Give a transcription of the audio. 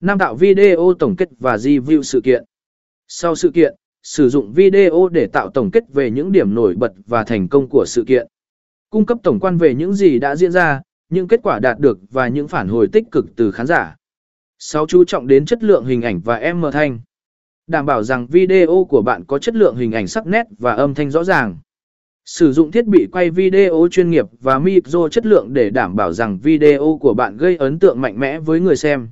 Nam tạo video tổng kết và review sự kiện. Sau sự kiện, sử dụng video để tạo tổng kết về những điểm nổi bật và thành công của sự kiện. Cung cấp tổng quan về những gì đã diễn ra, những kết quả đạt được và những phản hồi tích cực từ khán giả. 6. Chú trọng đến chất lượng hình ảnh và âm thanh. Đảm bảo rằng video của bạn có chất lượng hình ảnh sắc nét và âm thanh rõ ràng. Sử dụng thiết bị quay video chuyên nghiệp và micro chất lượng để đảm bảo rằng video của bạn gây ấn tượng mạnh mẽ với người xem.